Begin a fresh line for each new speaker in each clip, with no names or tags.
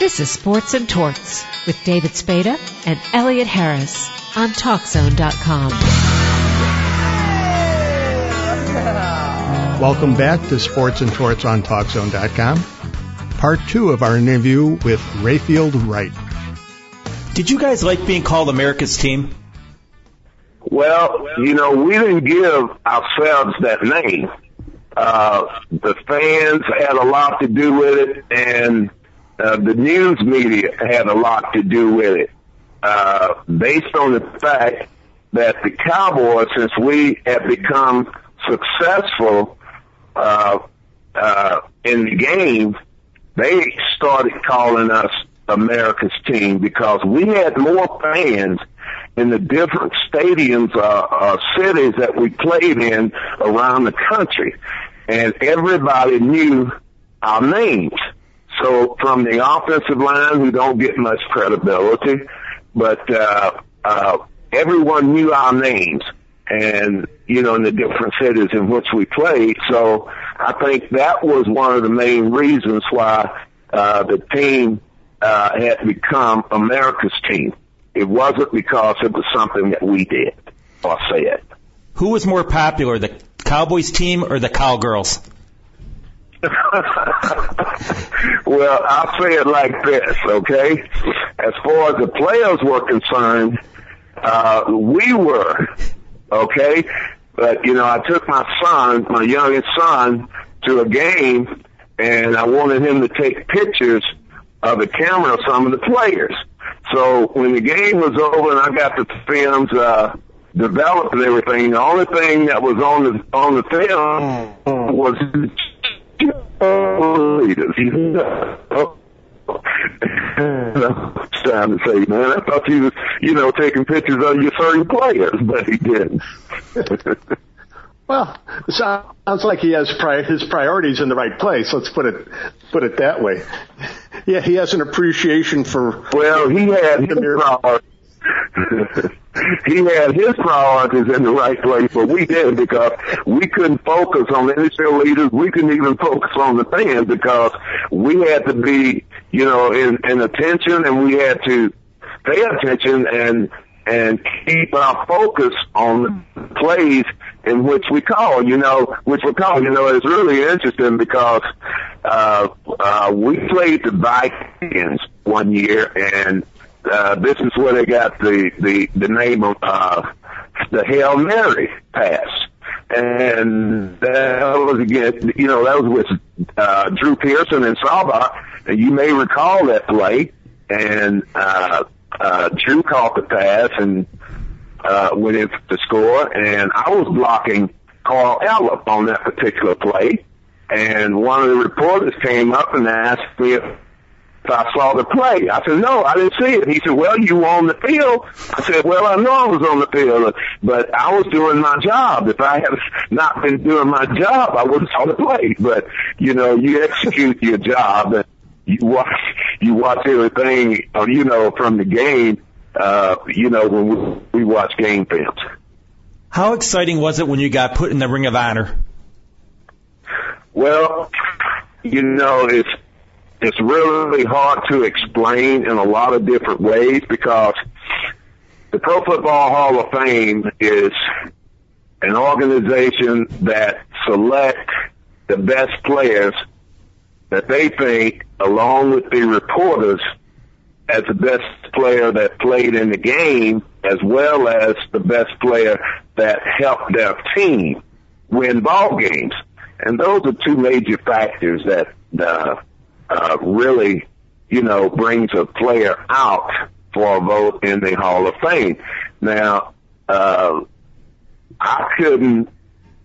This is Sports and Torts with David Spada and Elliot Harris on TalkZone.com.
Welcome back to Sports and Torts on TalkZone.com. Part two of our interview with Rayfield Wright.
Did you guys like being called America's team?
Well, you know, we didn't give ourselves that name. Uh, the fans had a lot to do with it, and uh, the news media had a lot to do with it, uh, based on the fact that the Cowboys, since we have become successful uh, uh, in the game, they started calling us America's team because we had more fans in the different stadiums, uh, uh, cities that we played in around the country. And everybody knew our names. So from the offensive line, who don't get much credibility, but uh, uh, everyone knew our names, and you know, in the different cities in which we played. So I think that was one of the main reasons why uh, the team uh, had become America's team. It wasn't because it was something that we did or said.
Who was more popular, the Cowboys team or the Cowgirls?
well, I'll say it like this, okay? As far as the players were concerned, uh, we were, okay? But, you know, I took my son, my youngest son, to a game and I wanted him to take pictures of the camera of some of the players. So when the game was over and I got the films, uh, developed and everything, the only thing that was on the, on the film was leaders. it's time to say, man, I thought he was, you know, taking pictures of your certain players, but he didn't.
well, sounds like he has pri- his priorities in the right place. Let's put it put it that way. Yeah, he has an appreciation for.
Well, he had his priorities. he had his priorities in the right place, but we didn't because we couldn't focus on the NFL leaders. We couldn't even focus on the fans because we had to be, you know, in, in attention and we had to pay attention and and keep our focus on the plays in which we call, you know, which we call, you know, it's really interesting because, uh, uh, we played the Vikings one year and uh, this is where they got the, the, the name of, uh, the Hail Mary pass. And that was again, you know, that was with, uh, Drew Pearson and Staubach. And you may recall that play. And, uh, uh, Drew caught the pass and, uh, went in to score. And I was blocking Carl Eller on that particular play. And one of the reporters came up and asked me if so I saw the play. I said, no, I didn't see it. He said, well, you were on the field. I said, well, I know I was on the field, but I was doing my job. If I had not been doing my job, I wouldn't saw the play. But, you know, you execute your job and you watch, you watch everything, uh, you know, from the game, uh, you know, when we, we watch game films.
How exciting was it when you got put in the Ring of Honor?
Well, you know, it's, it's really hard to explain in a lot of different ways because the Pro Football Hall of Fame is an organization that select the best players that they think, along with the reporters, as the best player that played in the game, as well as the best player that helped their team win ball games. And those are two major factors that uh, uh, really, you know, brings a player out for a vote in the Hall of Fame. Now, uh, I couldn't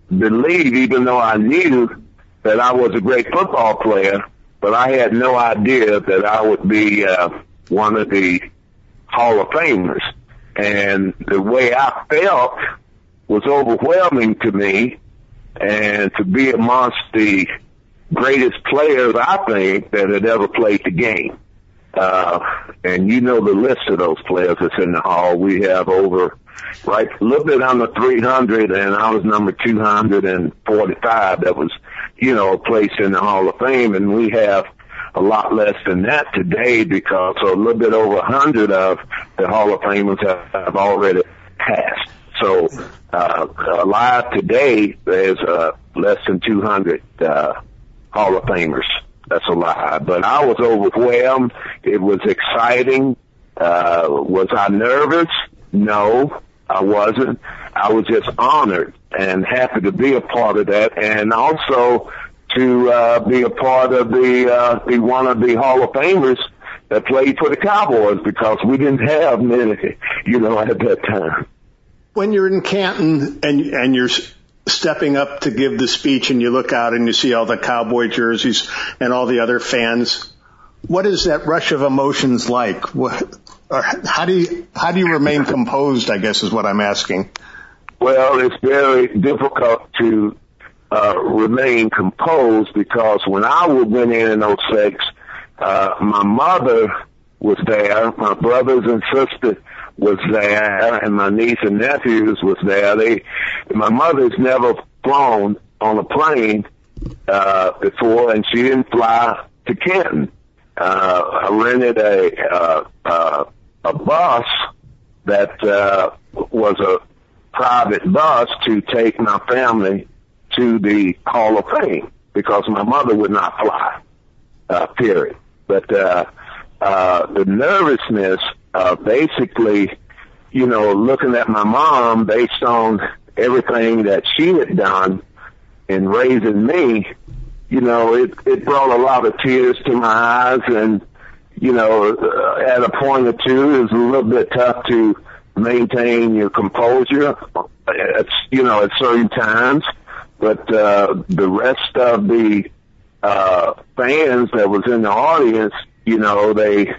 believe, even though I knew that I was a great football player, but I had no idea that I would be uh, one of the Hall of Famers. And the way I felt was overwhelming to me, and to be amongst the greatest players I think that had ever played the game. Uh, and you know the list of those players that's in the hall. We have over, right, a little bit under 300 and I was number 245 that was, you know, placed in the Hall of Fame and we have a lot less than that today because so a little bit over a hundred of the Hall of Famers have, have already passed. So, uh, alive today, there's, uh, less than 200, uh, Hall of Famers. That's a lie. But I was overwhelmed. It was exciting. Uh, was I nervous? No, I wasn't. I was just honored and happy to be a part of that and also to, uh, be a part of the, uh, be one of the Hall of Famers that played for the Cowboys because we didn't have many, you know, at that time.
When you're in Canton and, and you're stepping up to give the speech and you look out and you see all the cowboy jerseys and all the other fans, what is that rush of emotions like? What, how do you, how do you remain composed, I guess is what I'm asking.
Well, it's very difficult to uh, remain composed because when I went in in 06, uh, my mother was there, my brothers and sisters was there, and my niece and nephews was there. They, my mother's never flown on a plane uh, before, and she didn't fly to Canton. Uh, I rented a uh, uh, a bus that uh, was a private bus to take my family to the Hall of Fame because my mother would not fly. Uh, period. But uh, uh, the nervousness, uh, basically, you know, looking at my mom based on everything that she had done in raising me, you know, it, it brought a lot of tears to my eyes and, you know, uh, at a point or two, it was a little bit tough to maintain your composure. It's, you know, at certain times, but, uh, the rest of the, uh, fans that was in the audience, you know, they,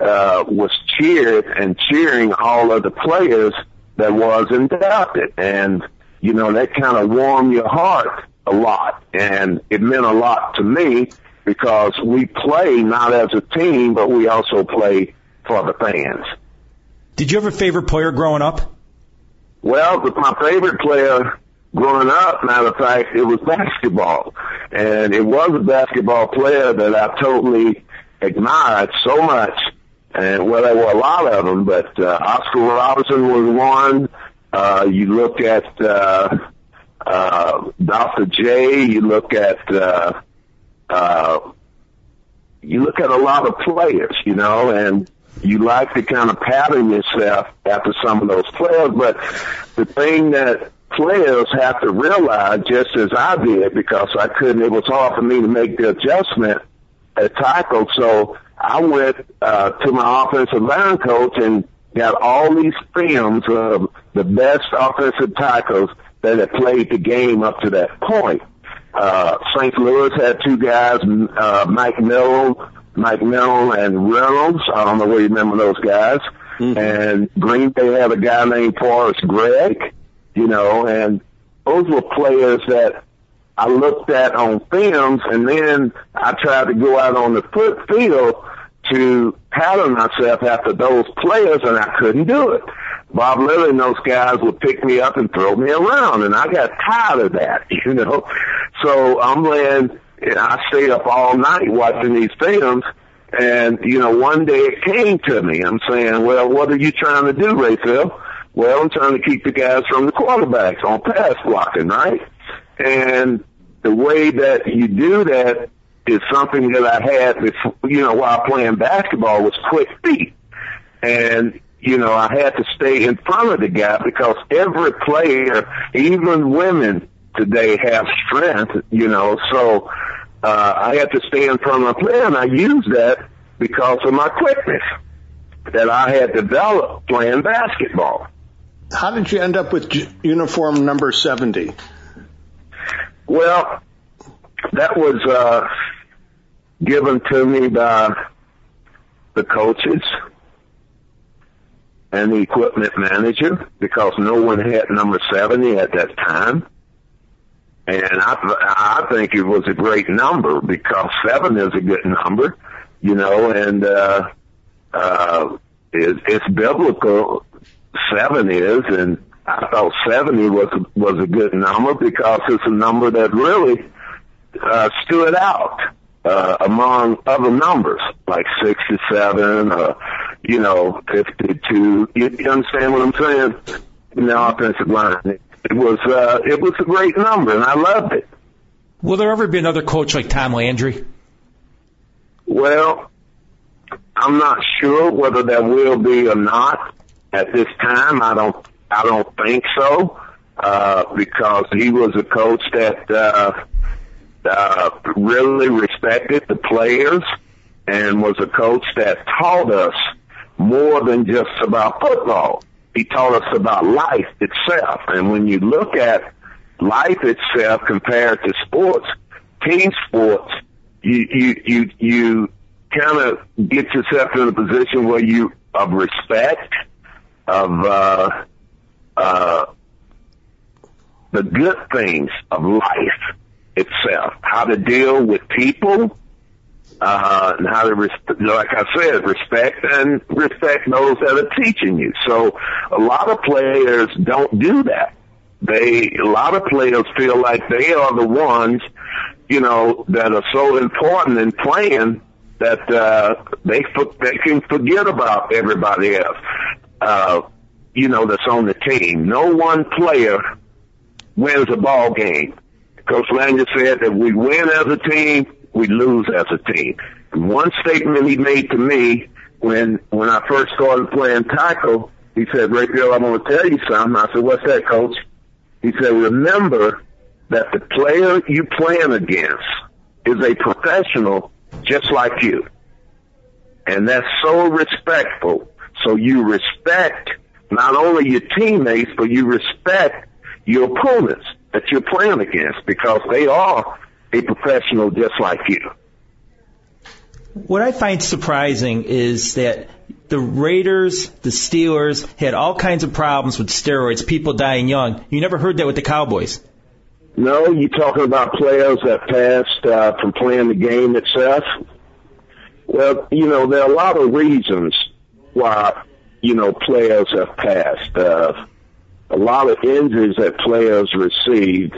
uh, was cheered and cheering all of the players that was inducted. And, you know, that kind of warmed your heart a lot. And it meant a lot to me because we play not as a team, but we also play for the fans.
Did you have a favorite player growing up?
Well, my favorite player growing up, matter of fact, it was basketball. And it was a basketball player that I totally admired so much. And well, there were a lot of them, but uh, Oscar Robertson was one. Uh, you look at uh, uh, Dr. J. You look at uh, uh, you look at a lot of players, you know, and you like to kind of pattern yourself after some of those players. But the thing that players have to realize, just as I did, because I couldn't, it was hard for me to make the adjustment tackle. So I went uh, to my offensive line coach and got all these films of the best offensive tackles that had played the game up to that point. Uh, St. Louis had two guys, uh, McMillan, Mike Milne and Reynolds. I don't know where you remember those guys. Mm-hmm. And Green Bay had a guy named Forrest Gregg, you know, and those were players that I looked at on films and then I tried to go out on the foot field to pattern myself after those players and I couldn't do it. Bob Lilly and those guys would pick me up and throw me around and I got tired of that, you know. So I'm laying, and I stayed up all night watching these films and, you know, one day it came to me. I'm saying, well, what are you trying to do, Rayfield? Well, I'm trying to keep the guys from the quarterbacks on pass blocking, right? And the way that you do that is something that I had before, you know, while playing basketball was quick feet. And, you know, I had to stay in front of the guy because every player, even women today have strength, you know, so, uh, I had to stay in front of the player and I used that because of my quickness that I had developed playing basketball.
How did you end up with uniform number 70?
Well, that was, uh, given to me by the coaches and the equipment manager because no one had number 70 at that time. And I, I think it was a great number because seven is a good number, you know, and, uh, uh, it, it's biblical. Seven is, and I thought 70 was, was a good number because it's a number that really, uh, stood out uh, among other numbers like 67, uh, you know, 52. You, you understand what I'm saying? In the offensive line, it was uh, it was a great number, and I loved it.
Will there ever be another coach like Tom Landry?
Well, I'm not sure whether there will be or not at this time. I don't I don't think so uh, because he was a coach that uh, uh, really respected the players and was a coach that taught us more than just about football. He taught us about life itself. And when you look at life itself compared to sports, team sports, you, you, you, you kind of get yourself in a position where you, of respect, of, uh, uh, the good things of life itself, how to deal with people, uh, and how to, res- like I said, respect and respect those that are teaching you. So a lot of players don't do that. They, a lot of players feel like they are the ones, you know, that are so important in playing that, uh, they, they can forget about everybody else, uh, you know, that's on the team. No one player wins a ball game. Coach Landry said that we win as a team, we lose as a team. And one statement he made to me when when I first started playing tackle, he said, Bill, I'm going to tell you something. I said, what's that, coach? He said, remember that the player you playing against is a professional just like you. And that's so respectful. So you respect not only your teammates, but you respect your opponents that you're playing against because they are a professional just like you.
What I find surprising is that the Raiders, the Steelers had all kinds of problems with steroids, people dying young. You never heard that with the Cowboys.
No, you're talking about players that passed uh, from playing the game itself? Well, you know, there are a lot of reasons why, you know, players have passed. Uh, a lot of injuries that players received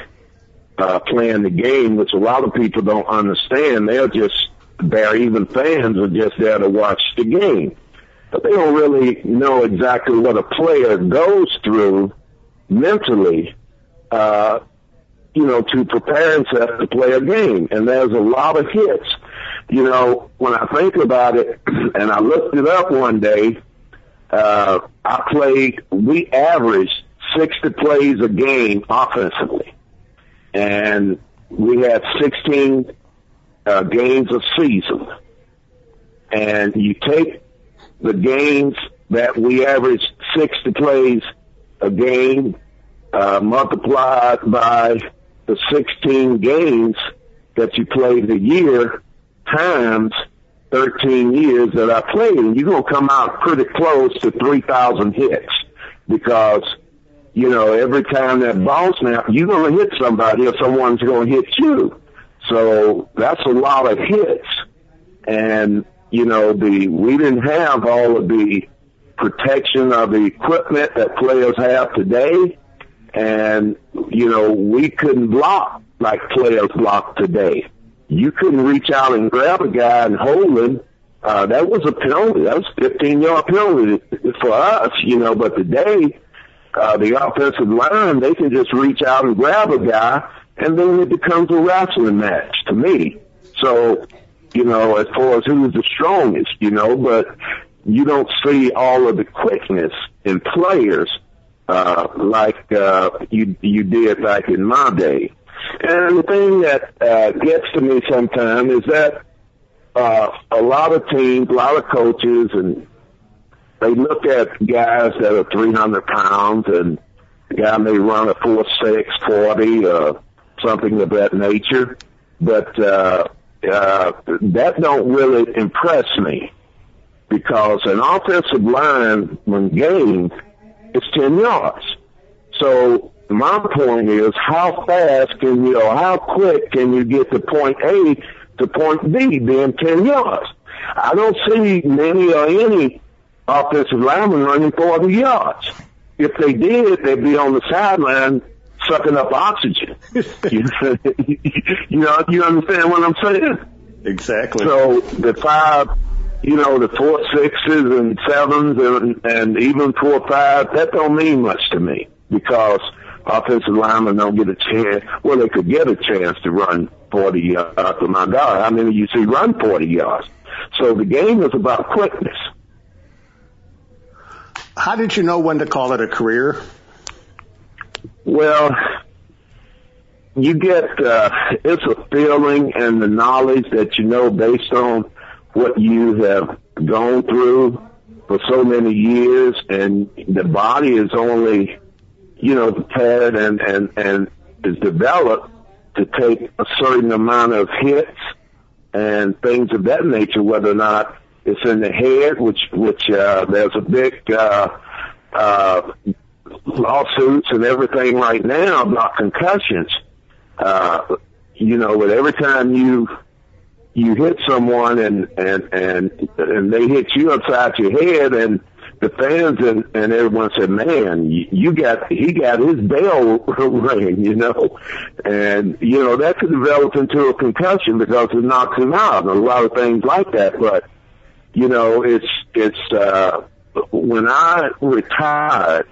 uh, playing the game, which a lot of people don't understand. They're just there, even fans are just there to watch the game. But they don't really know exactly what a player goes through mentally, uh, you know, to prepare himself to play a game. And there's a lot of hits. You know, when I think about it, and I looked it up one day, uh, I played, we averaged 60 plays a game offensively. And we had 16 uh, games a season. And you take the games that we average 60 plays a game, uh, multiplied by the 16 games that you played a year times 13 years that I played, and you're going to come out pretty close to 3,000 hits because you know, every time that ball snap, you're going to hit somebody or someone's going to hit you. So that's a lot of hits. And, you know, the, we didn't have all of the protection of the equipment that players have today. And, you know, we couldn't block like players block today. You couldn't reach out and grab a guy and hold him. Uh, that was a penalty. That was 15 yard penalty for us, you know, but today, uh, the offensive line, they can just reach out and grab a guy, and then it becomes a wrestling match to me. So, you know, as far as who's the strongest, you know, but you don't see all of the quickness in players uh, like uh, you you did back in my day. And the thing that uh, gets to me sometimes is that uh, a lot of teams, a lot of coaches, and they look at guys that are 300 pounds and the guy may run a 4.6, 40, uh, something of that nature. But, uh, uh, that don't really impress me because an offensive line when gained is 10 yards. So my point is how fast can you, or how quick can you get to point A to point B being 10 yards? I don't see many or any offensive lineman running 40 yards. If they did, they'd be on the sideline sucking up oxygen. you know, you understand what I'm saying?
Exactly.
So the five, you know, the four sixes and sevens and, and even four five, that don't mean much to me because offensive linemen don't get a chance. Well, they could get a chance to run 40 yards. Uh, my God, how many you see run 40 yards? So the game is about quickness.
How did you know when to call it a career?
Well, you get uh, it's a feeling and the knowledge that you know based on what you have gone through for so many years, and the body is only you know prepared and and and is developed to take a certain amount of hits and things of that nature, whether or not it's in the head, which which uh, there's a big uh, uh, lawsuits and everything right now about concussions. Uh, you know, but every time you you hit someone and and and and they hit you upside your head and the fans and, and everyone said, man, you, got, he got his bell ring, you know, and, you know, that could develop into a concussion because it knocks him out and a lot of things like that. But, you know, it's, it's, uh, when I retired,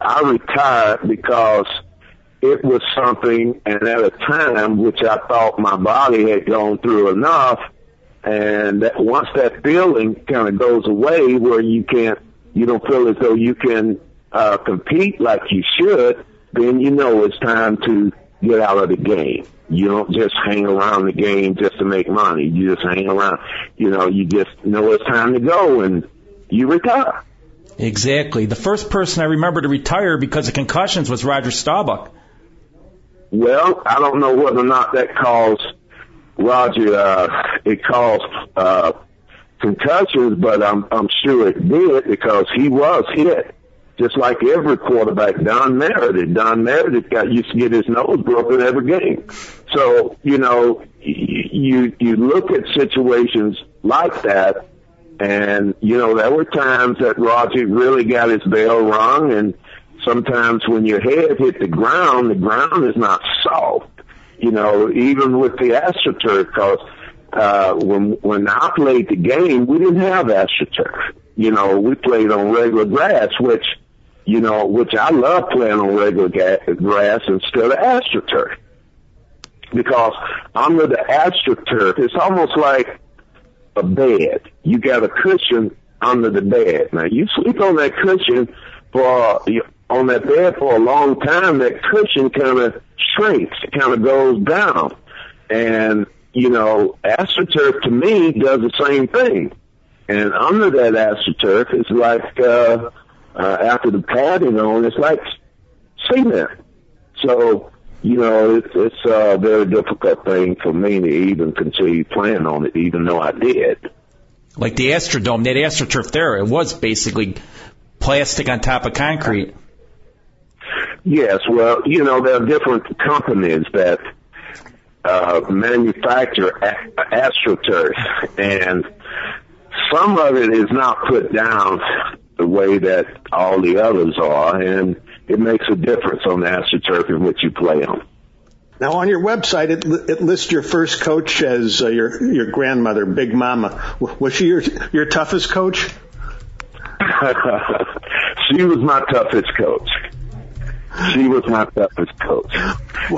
I retired because it was something and at a time which I thought my body had gone through enough and that once that feeling kind of goes away where you can't you don't feel as though you can uh, compete like you should, then you know it's time to get out of the game. You don't just hang around the game just to make money. You just hang around. You know, you just know it's time to go and you retire.
Exactly. The first person I remember to retire because of concussions was Roger Staubach.
Well, I don't know whether or not that caused Roger, uh, it caused, uh, concussions, but I'm I'm sure it did because he was hit. Just like every quarterback, Don Meredith. Don Meredith got used to get his nose broken every game. So, you know, you you look at situations like that and, you know, there were times that Roger really got his bell rung and sometimes when your head hit the ground, the ground is not soft. You know, even with the AstroTurf, because uh, when when I played the game, we didn't have AstroTurf. You know, we played on regular grass, which you know, which I love playing on regular ga- grass instead of AstroTurf because under the AstroTurf, it's almost like a bed. You got a cushion under the bed. Now you sleep on that cushion for on that bed for a long time. That cushion kind of shrinks, it kind of goes down, and you know, AstroTurf to me does the same thing. And under that AstroTurf it's like, uh, uh, after the padding on, it's like cement. So, you know, it's, it's a very difficult thing for me to even continue playing on it, even though I did.
Like the Astrodome, that AstroTurf there, it was basically plastic on top of concrete.
Yes, well, you know, there are different companies that uh, manufacture astroturf, and some of it is not put down the way that all the others are, and it makes a difference on the astroturf in which you play on.
Now, on your website, it, it lists your first coach as uh, your your grandmother, Big Mama. Was she your your toughest coach?
she was my toughest coach. She was my toughest coach.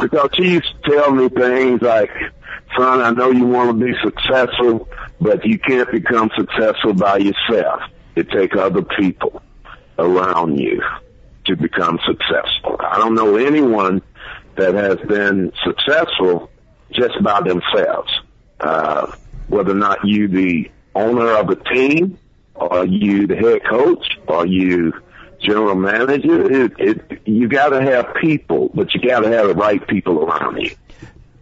Because she used to tell me things like, son, I know you want to be successful, but you can't become successful by yourself. It takes other people around you to become successful. I don't know anyone that has been successful just by themselves. Uh, whether or not you the owner of a team, or you the head coach, or you general manager. It, it, you got to have people, but you got to have the right people around you.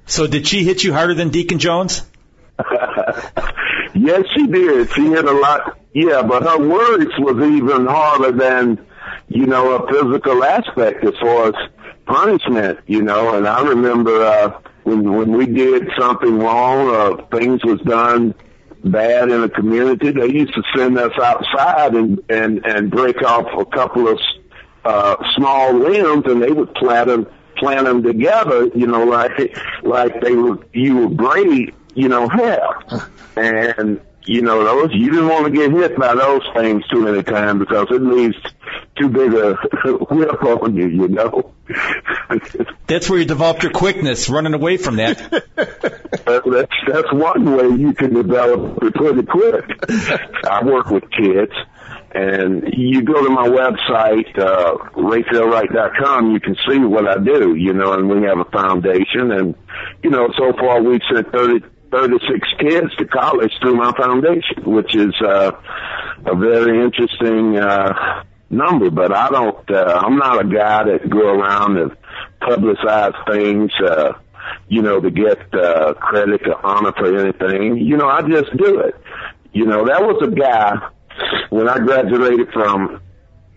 So did she hit you harder than Deacon Jones?
yes, she did. She hit a lot. Yeah, but her words was even harder than, you know, a physical aspect as far as punishment, you know, and I remember, uh, when, when we did something wrong or things was done bad in a community, they used to send us outside and and and break off a couple of uh, small limbs, and they would plant them plant them together. You know, like like they were you were braid you know, have. And, you know, those, you didn't want to get hit by those things too many times because it leaves too big a whip on you, you know.
That's where you developed your quickness, running away from that.
that's, that's one way you can develop it pretty quick. I work with kids and you go to my website, uh, RayfieldWright.com, you can see what I do, you know, and we have a foundation and, you know, so far we've sent 30, 36 kids to college through my foundation, which is, uh, a very interesting, uh, number, but I don't, uh, I'm not a guy that go around and publicize things, uh, you know, to get, uh, credit or honor for anything. You know, I just do it. You know, that was a guy when I graduated from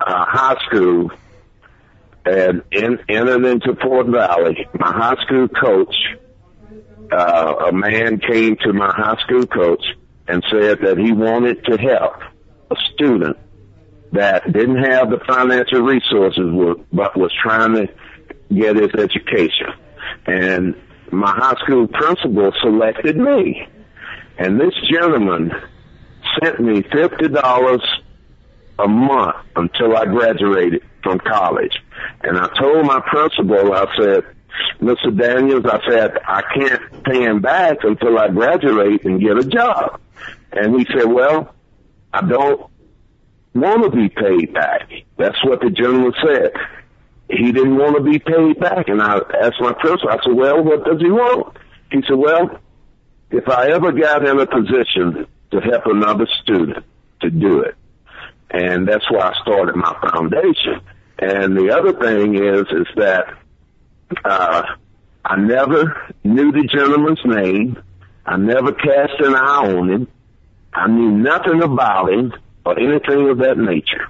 uh, high school and in, entered into Fort Valley, my high school coach, uh, a man came to my high school coach and said that he wanted to help a student that didn't have the financial resources but was trying to get his education. And my high school principal selected me. And this gentleman sent me fifty dollars a month until I graduated from college. And I told my principal, I said, Mr. Daniels, I said, I can't pay him back until I graduate and get a job. And he said, well, I don't want to be paid back. That's what the gentleman said. He didn't want to be paid back. And I asked my principal, I said, well, what does he want? He said, well, if I ever got in a position to help another student to do it. And that's why I started my foundation. And the other thing is, is that, uh, I never knew the gentleman's name. I never cast an eye on him. I knew nothing about him or anything of that nature.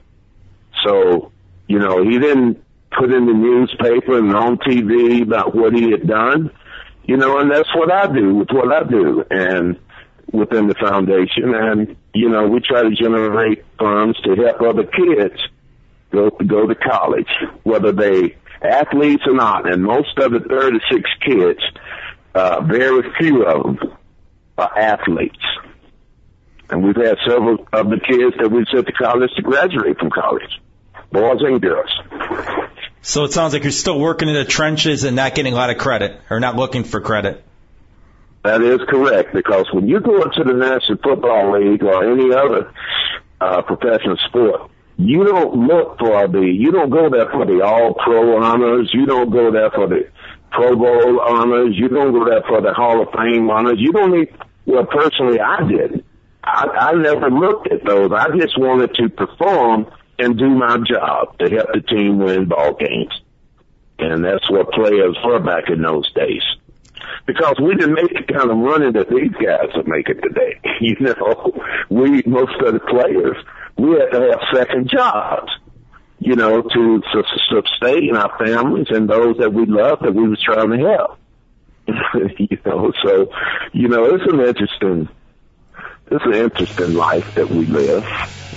So, you know, he didn't put in the newspaper and on TV about what he had done, you know, and that's what I do with what I do. And within the foundation, and you know we try to generate funds to help other kids go to go to college, whether they athletes or not. And most of the 36 kids, uh, very few of them are athletes. And we've had several of the kids that we've sent to college to graduate from college, boys and girls.
So it sounds like you're still working in the trenches and not getting a lot of credit, or not looking for credit.
That is correct because when you go into the National Football League or any other uh, professional sport, you don't look for the, you don't go there for the All Pro honors. You don't go there for the Pro Bowl honors. You don't go there for the Hall of Fame honors. You don't need. Well, personally, I did. I, I never looked at those. I just wanted to perform and do my job to help the team win ball games, and that's what players were back in those days because we didn't make the kind of running that these guys are making today. You know, we, most of the players, we had to have second jobs, you know, to, sustain our families and those that we love that we was trying to help. you know, so, you know, it's an interesting, it's an interesting life that we live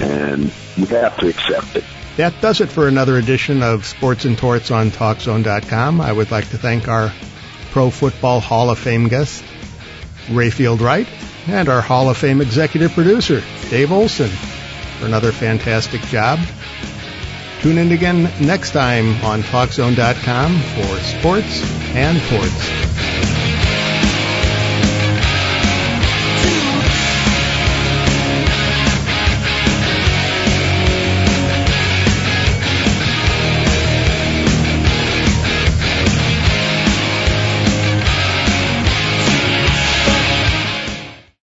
and we have to accept it.
That does it for another edition of Sports and Torts on TalkZone.com. I would like to thank our Pro Football Hall of Fame guest, Rayfield Wright, and our Hall of Fame executive producer, Dave Olson, for another fantastic job. Tune in again next time on TalkZone.com for Sports and Torts.